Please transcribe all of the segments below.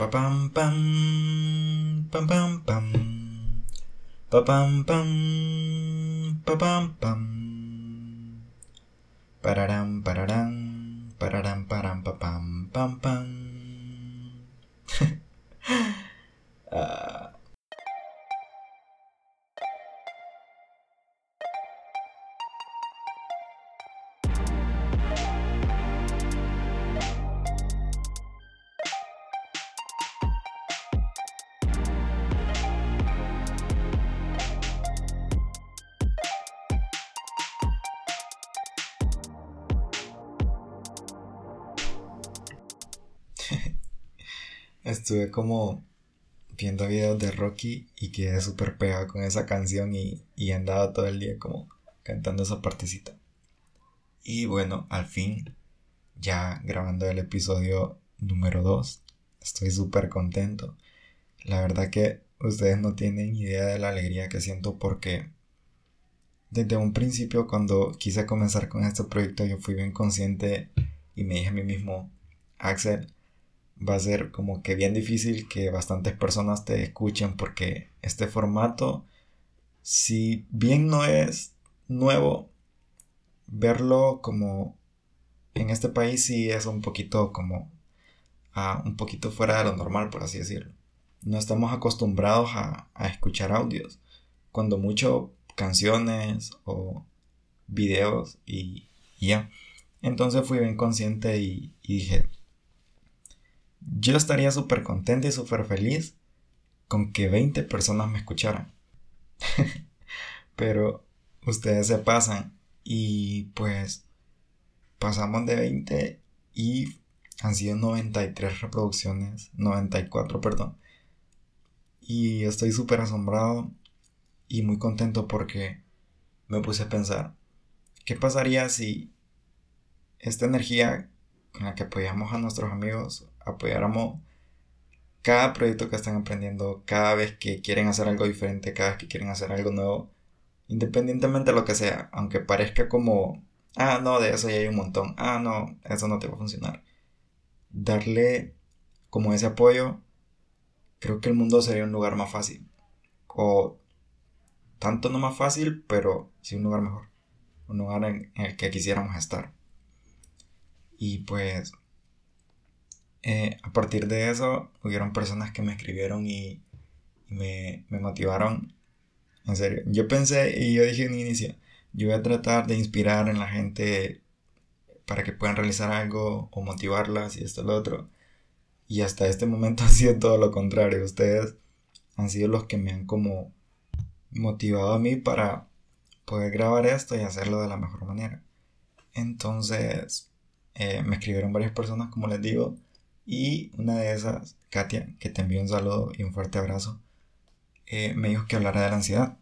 Bam bam bam bam bam bam bam bam bam. ba-bum bum. pararam. Bam bam bam bam. ba-da-dum, ba-dum, ba-bum, bum bum. uh, estuve como viendo videos de Rocky y quedé súper pegado con esa canción y, y andaba todo el día como cantando esa partecita. Y bueno, al fin, ya grabando el episodio número 2, estoy súper contento. La verdad que ustedes no tienen idea de la alegría que siento porque desde un principio cuando quise comenzar con este proyecto yo fui bien consciente y me dije a mí mismo, Axel, va a ser como que bien difícil que bastantes personas te escuchen porque este formato, si bien no es nuevo, verlo como en este país sí es un poquito como a un poquito fuera de lo normal, por así decirlo. No estamos acostumbrados a, escuchar audios, cuando mucho canciones o videos y, ya. Entonces fui bien consciente y dije, yo estaría súper contento y súper feliz con que 20 personas me escucharan. Pero ustedes se pasan y pues pasamos de 20 y han sido 93 reproducciones, 94, perdón. Y estoy súper asombrado y muy contento porque me puse a pensar, ¿qué pasaría si esta energía con la que apoyamos a nuestros amigos apoyáramos cada proyecto que están emprendiendo, cada vez que quieren hacer algo diferente, cada vez que quieren hacer algo nuevo, independientemente de lo que sea, aunque parezca como, ah, no, de eso ya hay un montón, ah, no, eso no te va a funcionar. Darle como ese apoyo, creo que el mundo sería un lugar más fácil. O tanto no más fácil, pero sí un lugar mejor. Un lugar en el que quisiéramos estar. Y pues eh, a partir de eso, hubieron personas que me escribieron y, me, motivaron. En serio, yo pensé y yo dije en inicio, yo voy a tratar de inspirar en la gente para que puedan realizar algo o motivarlas y esto y lo otro. Y hasta este momento ha sido todo lo contrario. Ustedes han sido los que me han como motivado a mí para poder grabar esto y hacerlo de la mejor manera. Entonces, eh, me escribieron varias personas, como les digo, y una de esas, Katia, que te envío un saludo y un fuerte abrazo, eh, me dijo que hablara de la ansiedad.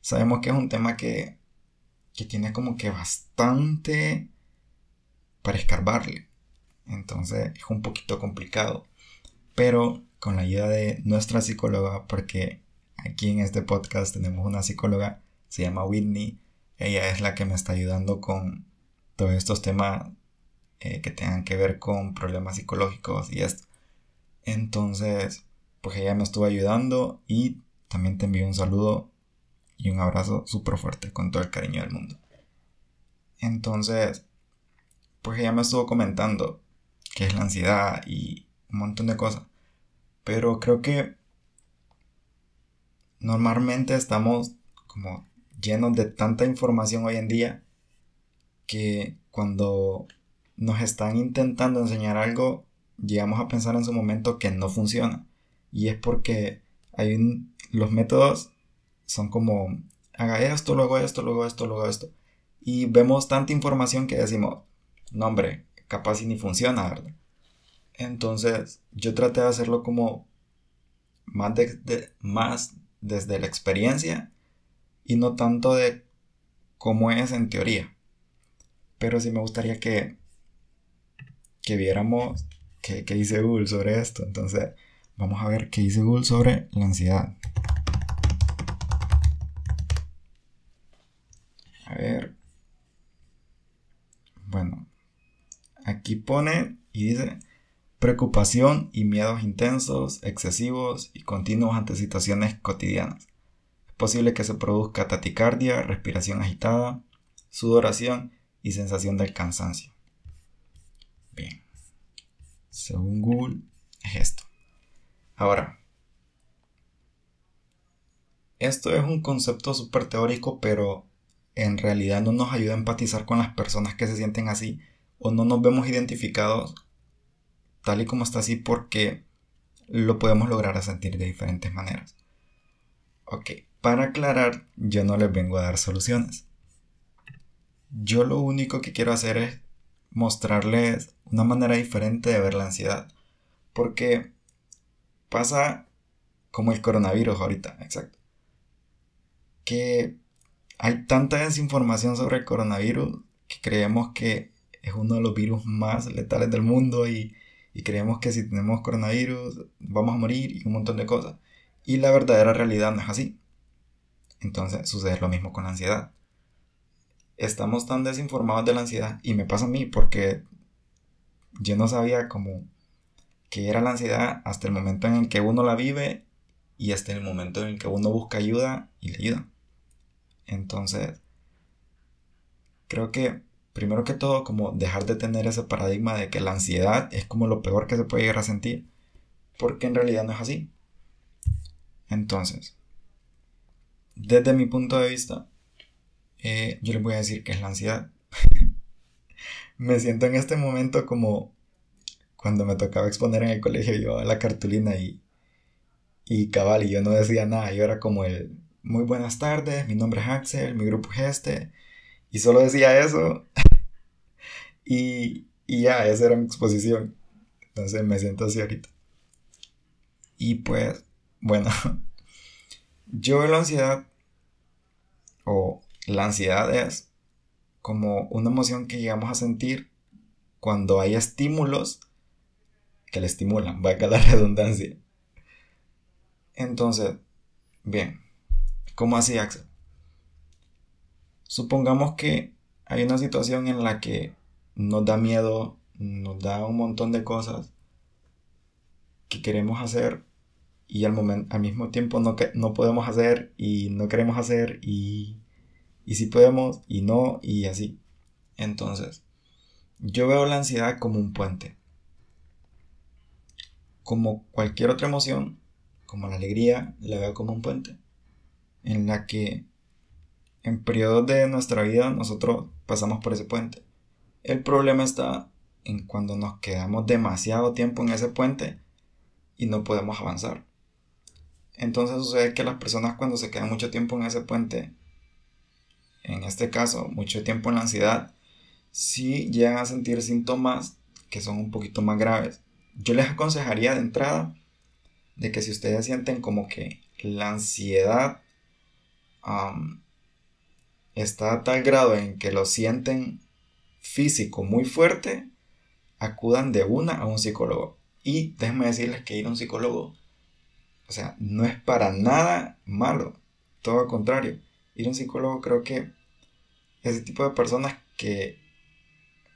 Sabemos que es un tema que, que tiene como que bastante para escarbarle. Entonces es un poquito complicado. Pero con la ayuda de nuestra psicóloga, porque aquí en este podcast tenemos una psicóloga, se llama Whitney. Ella es la que me está ayudando con todos estos temas eh, que tengan que ver con problemas psicológicos y esto. Entonces, pues ella me estuvo ayudando y también te envío un saludo y un abrazo súper fuerte con todo el cariño del mundo. Entonces, pues ella me estuvo comentando qué es la ansiedad y un montón de cosas. Pero creo que normalmente estamos como llenos de tanta información hoy en día que cuando nos están intentando enseñar algo, llegamos a pensar en su momento que no funciona. Y es porque hay los métodos son como, haga esto, luego esto, luego esto, luego esto. Y vemos tanta información que decimos, no hombre, capaz y ni funciona, ¿verdad? Entonces yo traté de hacerlo como más, más desde la experiencia y no tanto de cómo es en teoría. Pero sí me gustaría que que viéramos qué, dice Google sobre esto. Entonces, vamos a ver qué dice Google sobre la ansiedad. A ver. Bueno, aquí pone y dice preocupación y miedos intensos, excesivos y continuos ante situaciones cotidianas. Es posible que se produzca taticardia, respiración agitada, sudoración y sensación del cansancio. Bien. Según Google, es esto. Ahora, esto es un concepto súper teórico, pero en realidad no nos ayuda a empatizar con las personas que se sienten así o no nos vemos identificados tal y como está así porque lo podemos lograr a sentir de diferentes maneras. Ok, para aclarar, yo no les vengo a dar soluciones. Yo lo único que quiero hacer es mostrarles una manera diferente de ver la ansiedad. Porque pasa como el coronavirus ahorita, exacto. Que hay tanta desinformación sobre el coronavirus que creemos que es uno de los virus más letales del mundo y, y creemos que si tenemos coronavirus vamos a morir y un montón de cosas. Y la verdadera realidad no es así. Entonces sucede lo mismo con la ansiedad. Estamos tan desinformados de la ansiedad y me pasa a mí porque yo no sabía cómo qué era la ansiedad hasta el momento en el que uno la vive y hasta el momento en el que uno busca ayuda y le ayuda. Entonces, creo que primero que todo, como dejar de tener ese paradigma de que la ansiedad es como lo peor que se puede llegar a sentir, porque en realidad no es así. Entonces, desde mi punto de vista, eh, yo les voy a decir que es la ansiedad. me siento en este momento como cuando me tocaba exponer en el colegio, yo la cartulina y, y cabal, y yo no decía nada, yo era como el, muy buenas tardes, mi nombre es Axel, mi grupo es este, y solo decía eso, y, y ya, esa era mi exposición, entonces me siento así ahorita. Y pues, bueno, yo veo la ansiedad, o la ansiedad es como una emoción que llegamos a sentir cuando hay estímulos que le estimulan, valga la redundancia. Entonces, bien, ¿cómo así, Axel? Supongamos que hay una situación en la que nos da miedo, nos da un montón de cosas que queremos hacer y al, momento, al mismo tiempo no, no podemos hacer y no queremos hacer y, y si podemos y no y así. Entonces, yo veo la ansiedad como un puente. Como cualquier otra emoción, como la alegría, la veo como un puente. En la que en periodos de nuestra vida nosotros pasamos por ese puente. El problema está en cuando nos quedamos demasiado tiempo en ese puente y no podemos avanzar. Entonces sucede que las personas cuando se quedan mucho tiempo en ese puente, en este caso mucho tiempo en la ansiedad, sí llegan a sentir síntomas que son un poquito más graves. Yo les aconsejaría de entrada de que si ustedes sienten como que la ansiedad está a tal grado en que lo sienten físico muy fuerte, acudan de una a un psicólogo. Y déjenme decirles que ir a un psicólogo, o sea, no es para nada malo. Todo lo contrario. Ir a un psicólogo creo que ese tipo de personas que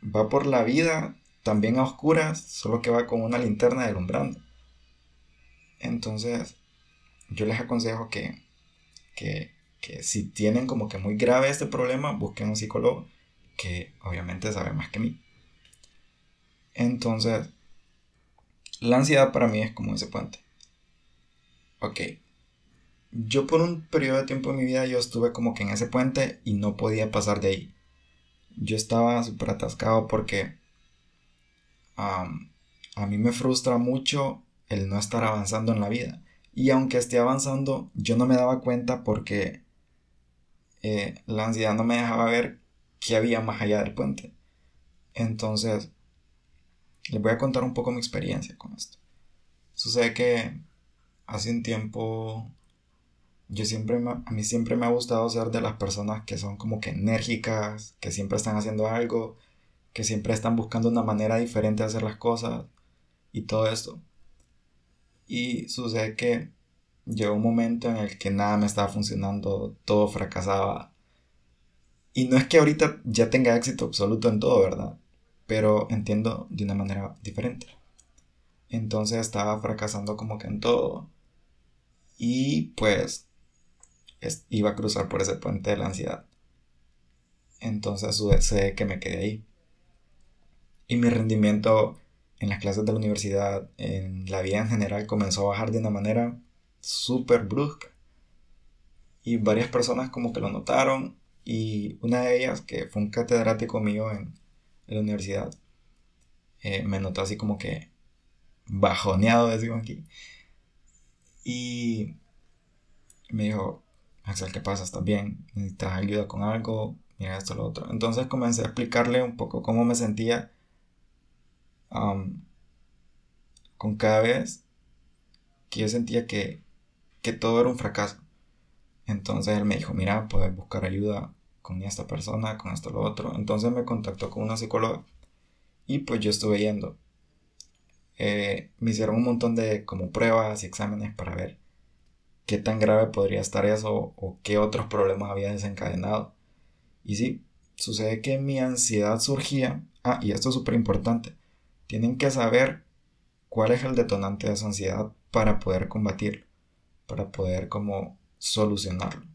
va por la vida también a oscuras, solo que va con una linterna delumbrando. Entonces, yo les aconsejo que, que, que si tienen como que muy grave este problema, busquen un psicólogo que obviamente sabe más que mí. Entonces, la ansiedad para mí es como ese puente. Ok. Yo por un periodo de tiempo en mi vida yo estuve como que en ese puente y no podía pasar de ahí. Yo estaba súper atascado porque a mí me frustra mucho el no estar avanzando en la vida. Y aunque esté avanzando, yo no me daba cuenta porque eh, la ansiedad no me dejaba ver qué había más allá del puente. Entonces, les voy a contar un poco mi experiencia con esto. Sucede que hace un tiempo, yo siempre, a mí siempre me ha gustado ser de las personas que son como que enérgicas, que siempre están haciendo algo, que siempre están buscando una manera diferente de hacer las cosas y todo esto. Y sucede que llegó un momento en el que nada me estaba funcionando, todo fracasaba y no es que ahorita ya tenga éxito absoluto en todo, ¿verdad? Pero entiendo de una manera diferente. Entonces estaba fracasando como que en todo. Y pues iba a cruzar por ese puente de la ansiedad. Entonces sucede que me quedé ahí. Y mi rendimiento en las clases de la universidad, en la vida en general, comenzó a bajar de una manera súper brusca. Y varias personas como que lo notaron. Y una de ellas, que fue un catedrático mío en, la universidad, eh, me notó así como que bajoneado, decimos aquí. Y me dijo, ¿qué pasa? ¿Estás bien? ¿Necesitas ayuda con algo? Mira esto, lo otro. Entonces comencé a explicarle un poco cómo me sentía con cada vez que yo sentía que, que todo era un fracaso. Entonces él me dijo, mira, puedes buscar ayuda con esta persona, con esto, lo otro. Entonces me contactó con una psicóloga y pues yo estuve yendo. Eh, me hicieron un montón de como pruebas y exámenes para ver qué tan grave podría estar eso o qué otros problemas había desencadenado. Y sí, sucede que mi ansiedad surgía. Ah, y esto es súper importante. Tienen que saber cuál es el detonante de esa ansiedad para poder combatirlo, para poder como solucionarlo.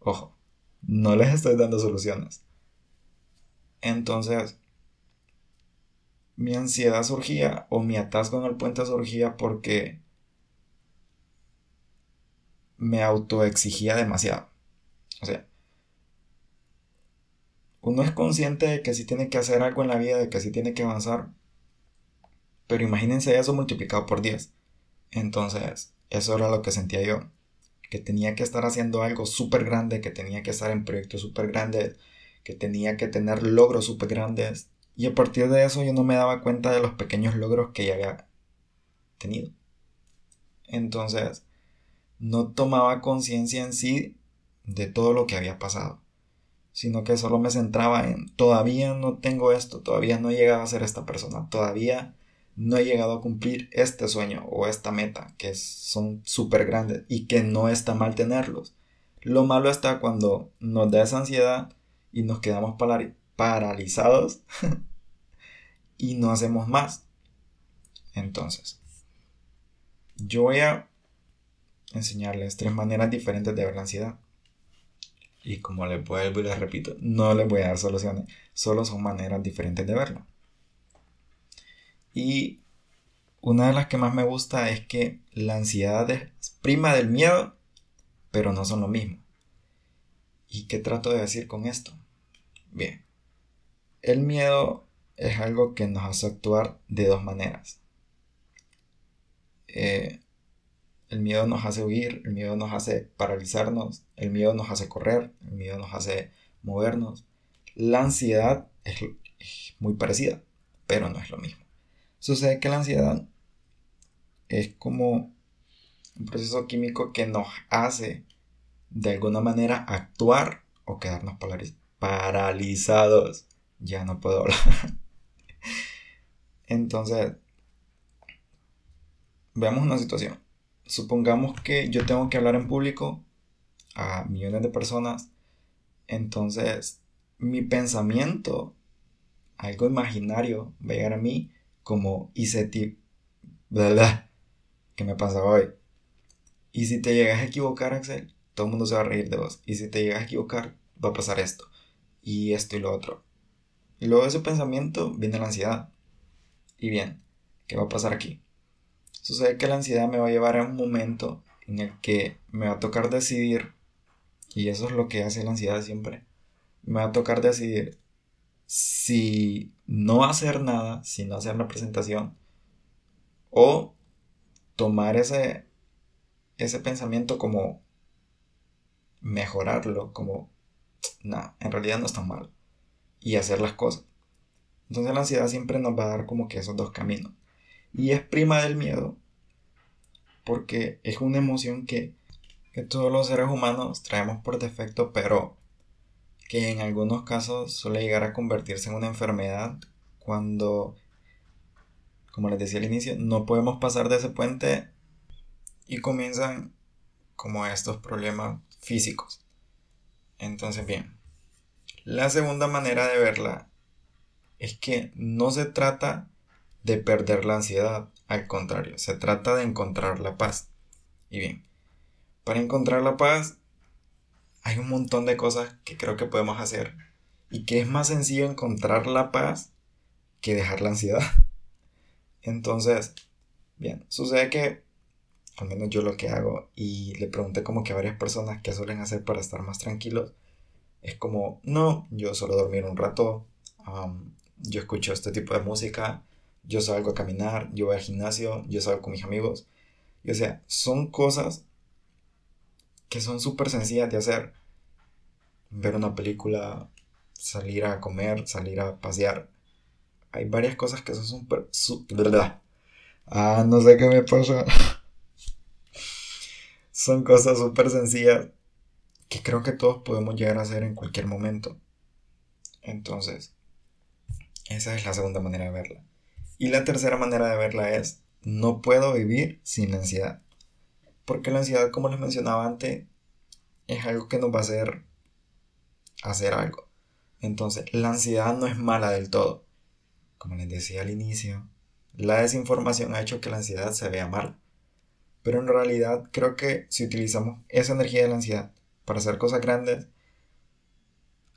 Ojo, no les estoy dando soluciones. Entonces, mi ansiedad surgía o mi atasco en el puente surgía porque me autoexigía demasiado. O sea, uno es consciente de que si tiene que hacer algo en la vida, de que si tiene que avanzar, pero imagínense eso multiplicado por 10. Entonces, eso era lo que sentía yo. Que tenía que estar haciendo algo súper grande, que tenía que estar en proyectos súper grandes, que tenía que tener logros súper grandes. Y a partir de eso yo no me daba cuenta de los pequeños logros que ya había tenido. Entonces, no tomaba conciencia en sí de todo lo que había pasado, sino que solo me centraba en todavía no tengo esto, todavía no he llegado a ser esta persona, todavía no he llegado a cumplir este sueño o esta meta, que son súper grandes y que no está mal tenerlos. Lo malo está cuando nos da esa ansiedad y nos quedamos paralizados y no hacemos más. Entonces, yo voy a enseñarles tres maneras diferentes de ver la ansiedad. Y como les vuelvo y les repito, no les voy a dar soluciones, solo son maneras diferentes de verlo. Y una de las que más me gusta es que la ansiedad es prima del miedo, pero no son lo mismo. ¿Y qué trato de decir con esto? Bien, el miedo es algo que nos hace actuar de dos maneras. Eh, el miedo nos hace huir, el miedo nos hace paralizarnos, el miedo nos hace correr, el miedo nos hace movernos. La ansiedad es muy parecida, pero no es lo mismo. Sucede que la ansiedad es como un proceso químico que nos hace de alguna manera actuar o quedarnos paralizados. Ya no puedo hablar. Entonces, veamos una situación. Supongamos que yo tengo que hablar en público a millones de personas. Entonces, mi pensamiento, algo imaginario, va a llegar a mí como hice ti, ¿verdad? ¿Qué me pasa hoy? Y si te llegas a equivocar, Axel, todo el mundo se va a reír de vos. Y si te llegas a equivocar, va a pasar esto. Y esto y lo otro. Y luego de ese pensamiento viene la ansiedad. Y bien, ¿qué va a pasar aquí? Sucede que la ansiedad me va a llevar a un momento en el que me va a tocar decidir, y eso es lo que hace la ansiedad siempre, me va a tocar decidir si no hacer nada, si no hacer la presentación, o tomar ese, ese pensamiento como mejorarlo, como, nada, en realidad no está mal, y hacer las cosas. Entonces la ansiedad siempre nos va a dar como que esos dos caminos. Y es prima del miedo, porque es una emoción que, que todos los seres humanos traemos por defecto, pero que en algunos casos suele llegar a convertirse en una enfermedad cuando, como les decía al inicio, no podemos pasar de ese puente y comienzan como estos problemas físicos. Entonces, bien, la segunda manera de verla es que no se trata de perder la ansiedad. Al contrario, se trata de encontrar la paz. Y bien, para encontrar la paz hay un montón de cosas que creo que podemos hacer y que es más sencillo encontrar la paz que dejar la ansiedad. Entonces, bien, sucede que, al menos yo lo que hago, y le pregunté como que a varias personas qué suelen hacer para estar más tranquilos, es como, no, yo solo dormir un rato, yo escucho este tipo de música, yo salgo a caminar, yo voy al gimnasio, yo salgo con mis amigos. Y o sea, son cosas que son súper sencillas de hacer. Ver una película, salir a comer, salir a pasear. Hay varias cosas que son súper... ¿Verdad? ah, no sé qué me pasa. son cosas súper sencillas que creo que todos podemos llegar a hacer en cualquier momento. Entonces, esa es la segunda manera de verla. Y la tercera manera de verla es, no puedo vivir sin la ansiedad. Porque la ansiedad, como les mencionaba antes, es algo que nos va a hacer hacer algo. Entonces, la ansiedad no es mala del todo. Como les decía al inicio, la desinformación ha hecho que la ansiedad se vea mal. Pero en realidad creo que si utilizamos esa energía de la ansiedad para hacer cosas grandes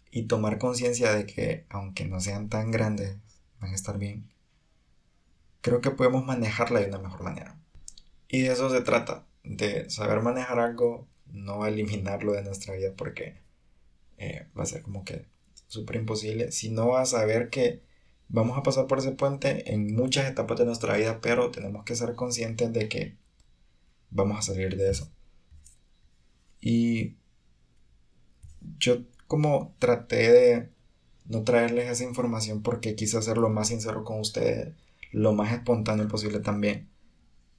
y tomar conciencia de que aunque no sean tan grandes, van a estar bien, creo que podemos manejarla de una mejor manera. Y de eso se trata, de saber manejar algo, no eliminarlo de nuestra vida porque eh, va a ser como que súper imposible, sino a saber que vamos a pasar por ese puente en muchas etapas de nuestra vida, pero tenemos que ser conscientes de que vamos a salir de eso. Y yo como traté de no traerles esa información porque quise ser lo más sincero con ustedes, lo más espontáneo posible también.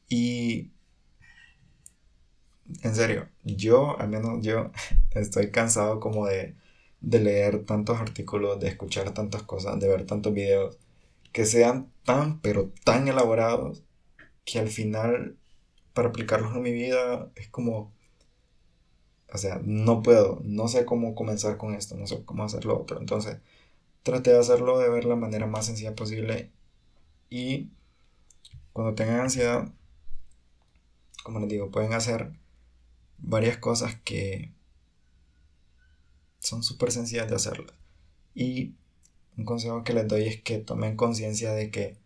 Y en serio, yo, al menos yo, estoy cansado como de, de leer tantos artículos, de escuchar tantas cosas, de ver tantos videos, que sean tan, pero tan elaborados, que al final, para aplicarlos en mi vida, es como, o sea, no puedo, no sé cómo comenzar con esto, no sé cómo hacer lo otro. Entonces, traté de hacerlo de ver la manera más sencilla posible y cuando tengan ansiedad, como les digo, pueden hacer varias cosas que son súper sencillas de hacerlas. Y un consejo que les doy es que tomen conciencia de que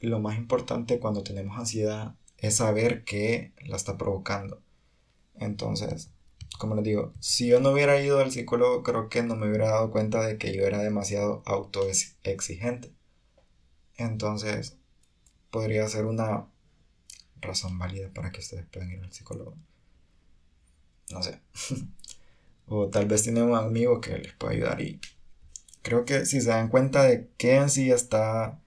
lo más importante cuando tenemos ansiedad es saber qué la está provocando. Entonces, como les digo, si yo no hubiera ido al psicólogo, creo que no me hubiera dado cuenta de que yo era demasiado autoexigente. Entonces, podría ser una razón válida para que ustedes puedan ir al psicólogo. No sé. o tal vez tienen un amigo que les pueda ayudar y creo que si se dan cuenta de que en sí está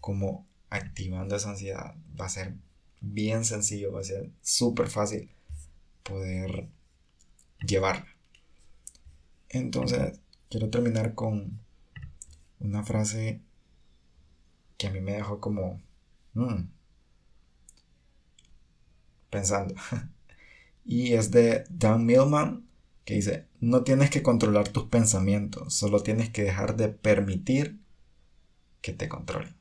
como activando esa ansiedad, va a ser bien sencillo, va a ser súper fácil poder llevarla. Entonces, quiero terminar con una frase que a mí me dejó como mm, pensando. y es de Dan Millman, que dice, no tienes que controlar tus pensamientos, solo tienes que dejar de permitir que te controlen.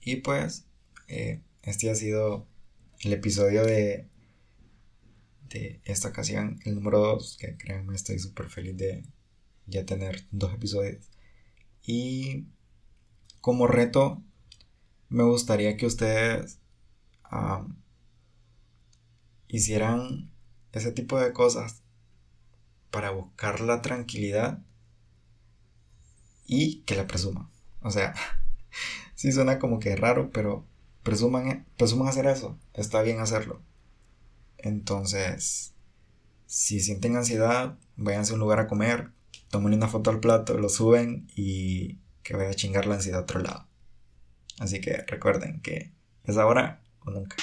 Y pues, eh, este ha sido el episodio de, de esta ocasión, el número 2, que créanme estoy súper feliz de ya tener dos episodios. Y como reto, me gustaría que ustedes hicieran ese tipo de cosas para buscar la tranquilidad y que la presuman. O sea, sí suena como que raro, pero presuman, presuman hacer eso. Está bien hacerlo. Entonces, si sienten ansiedad, váyanse a un lugar a comer, tomen una foto al plato, lo suben y que vaya a chingar la ansiedad a otro lado. Así que recuerden que es ahora o nunca.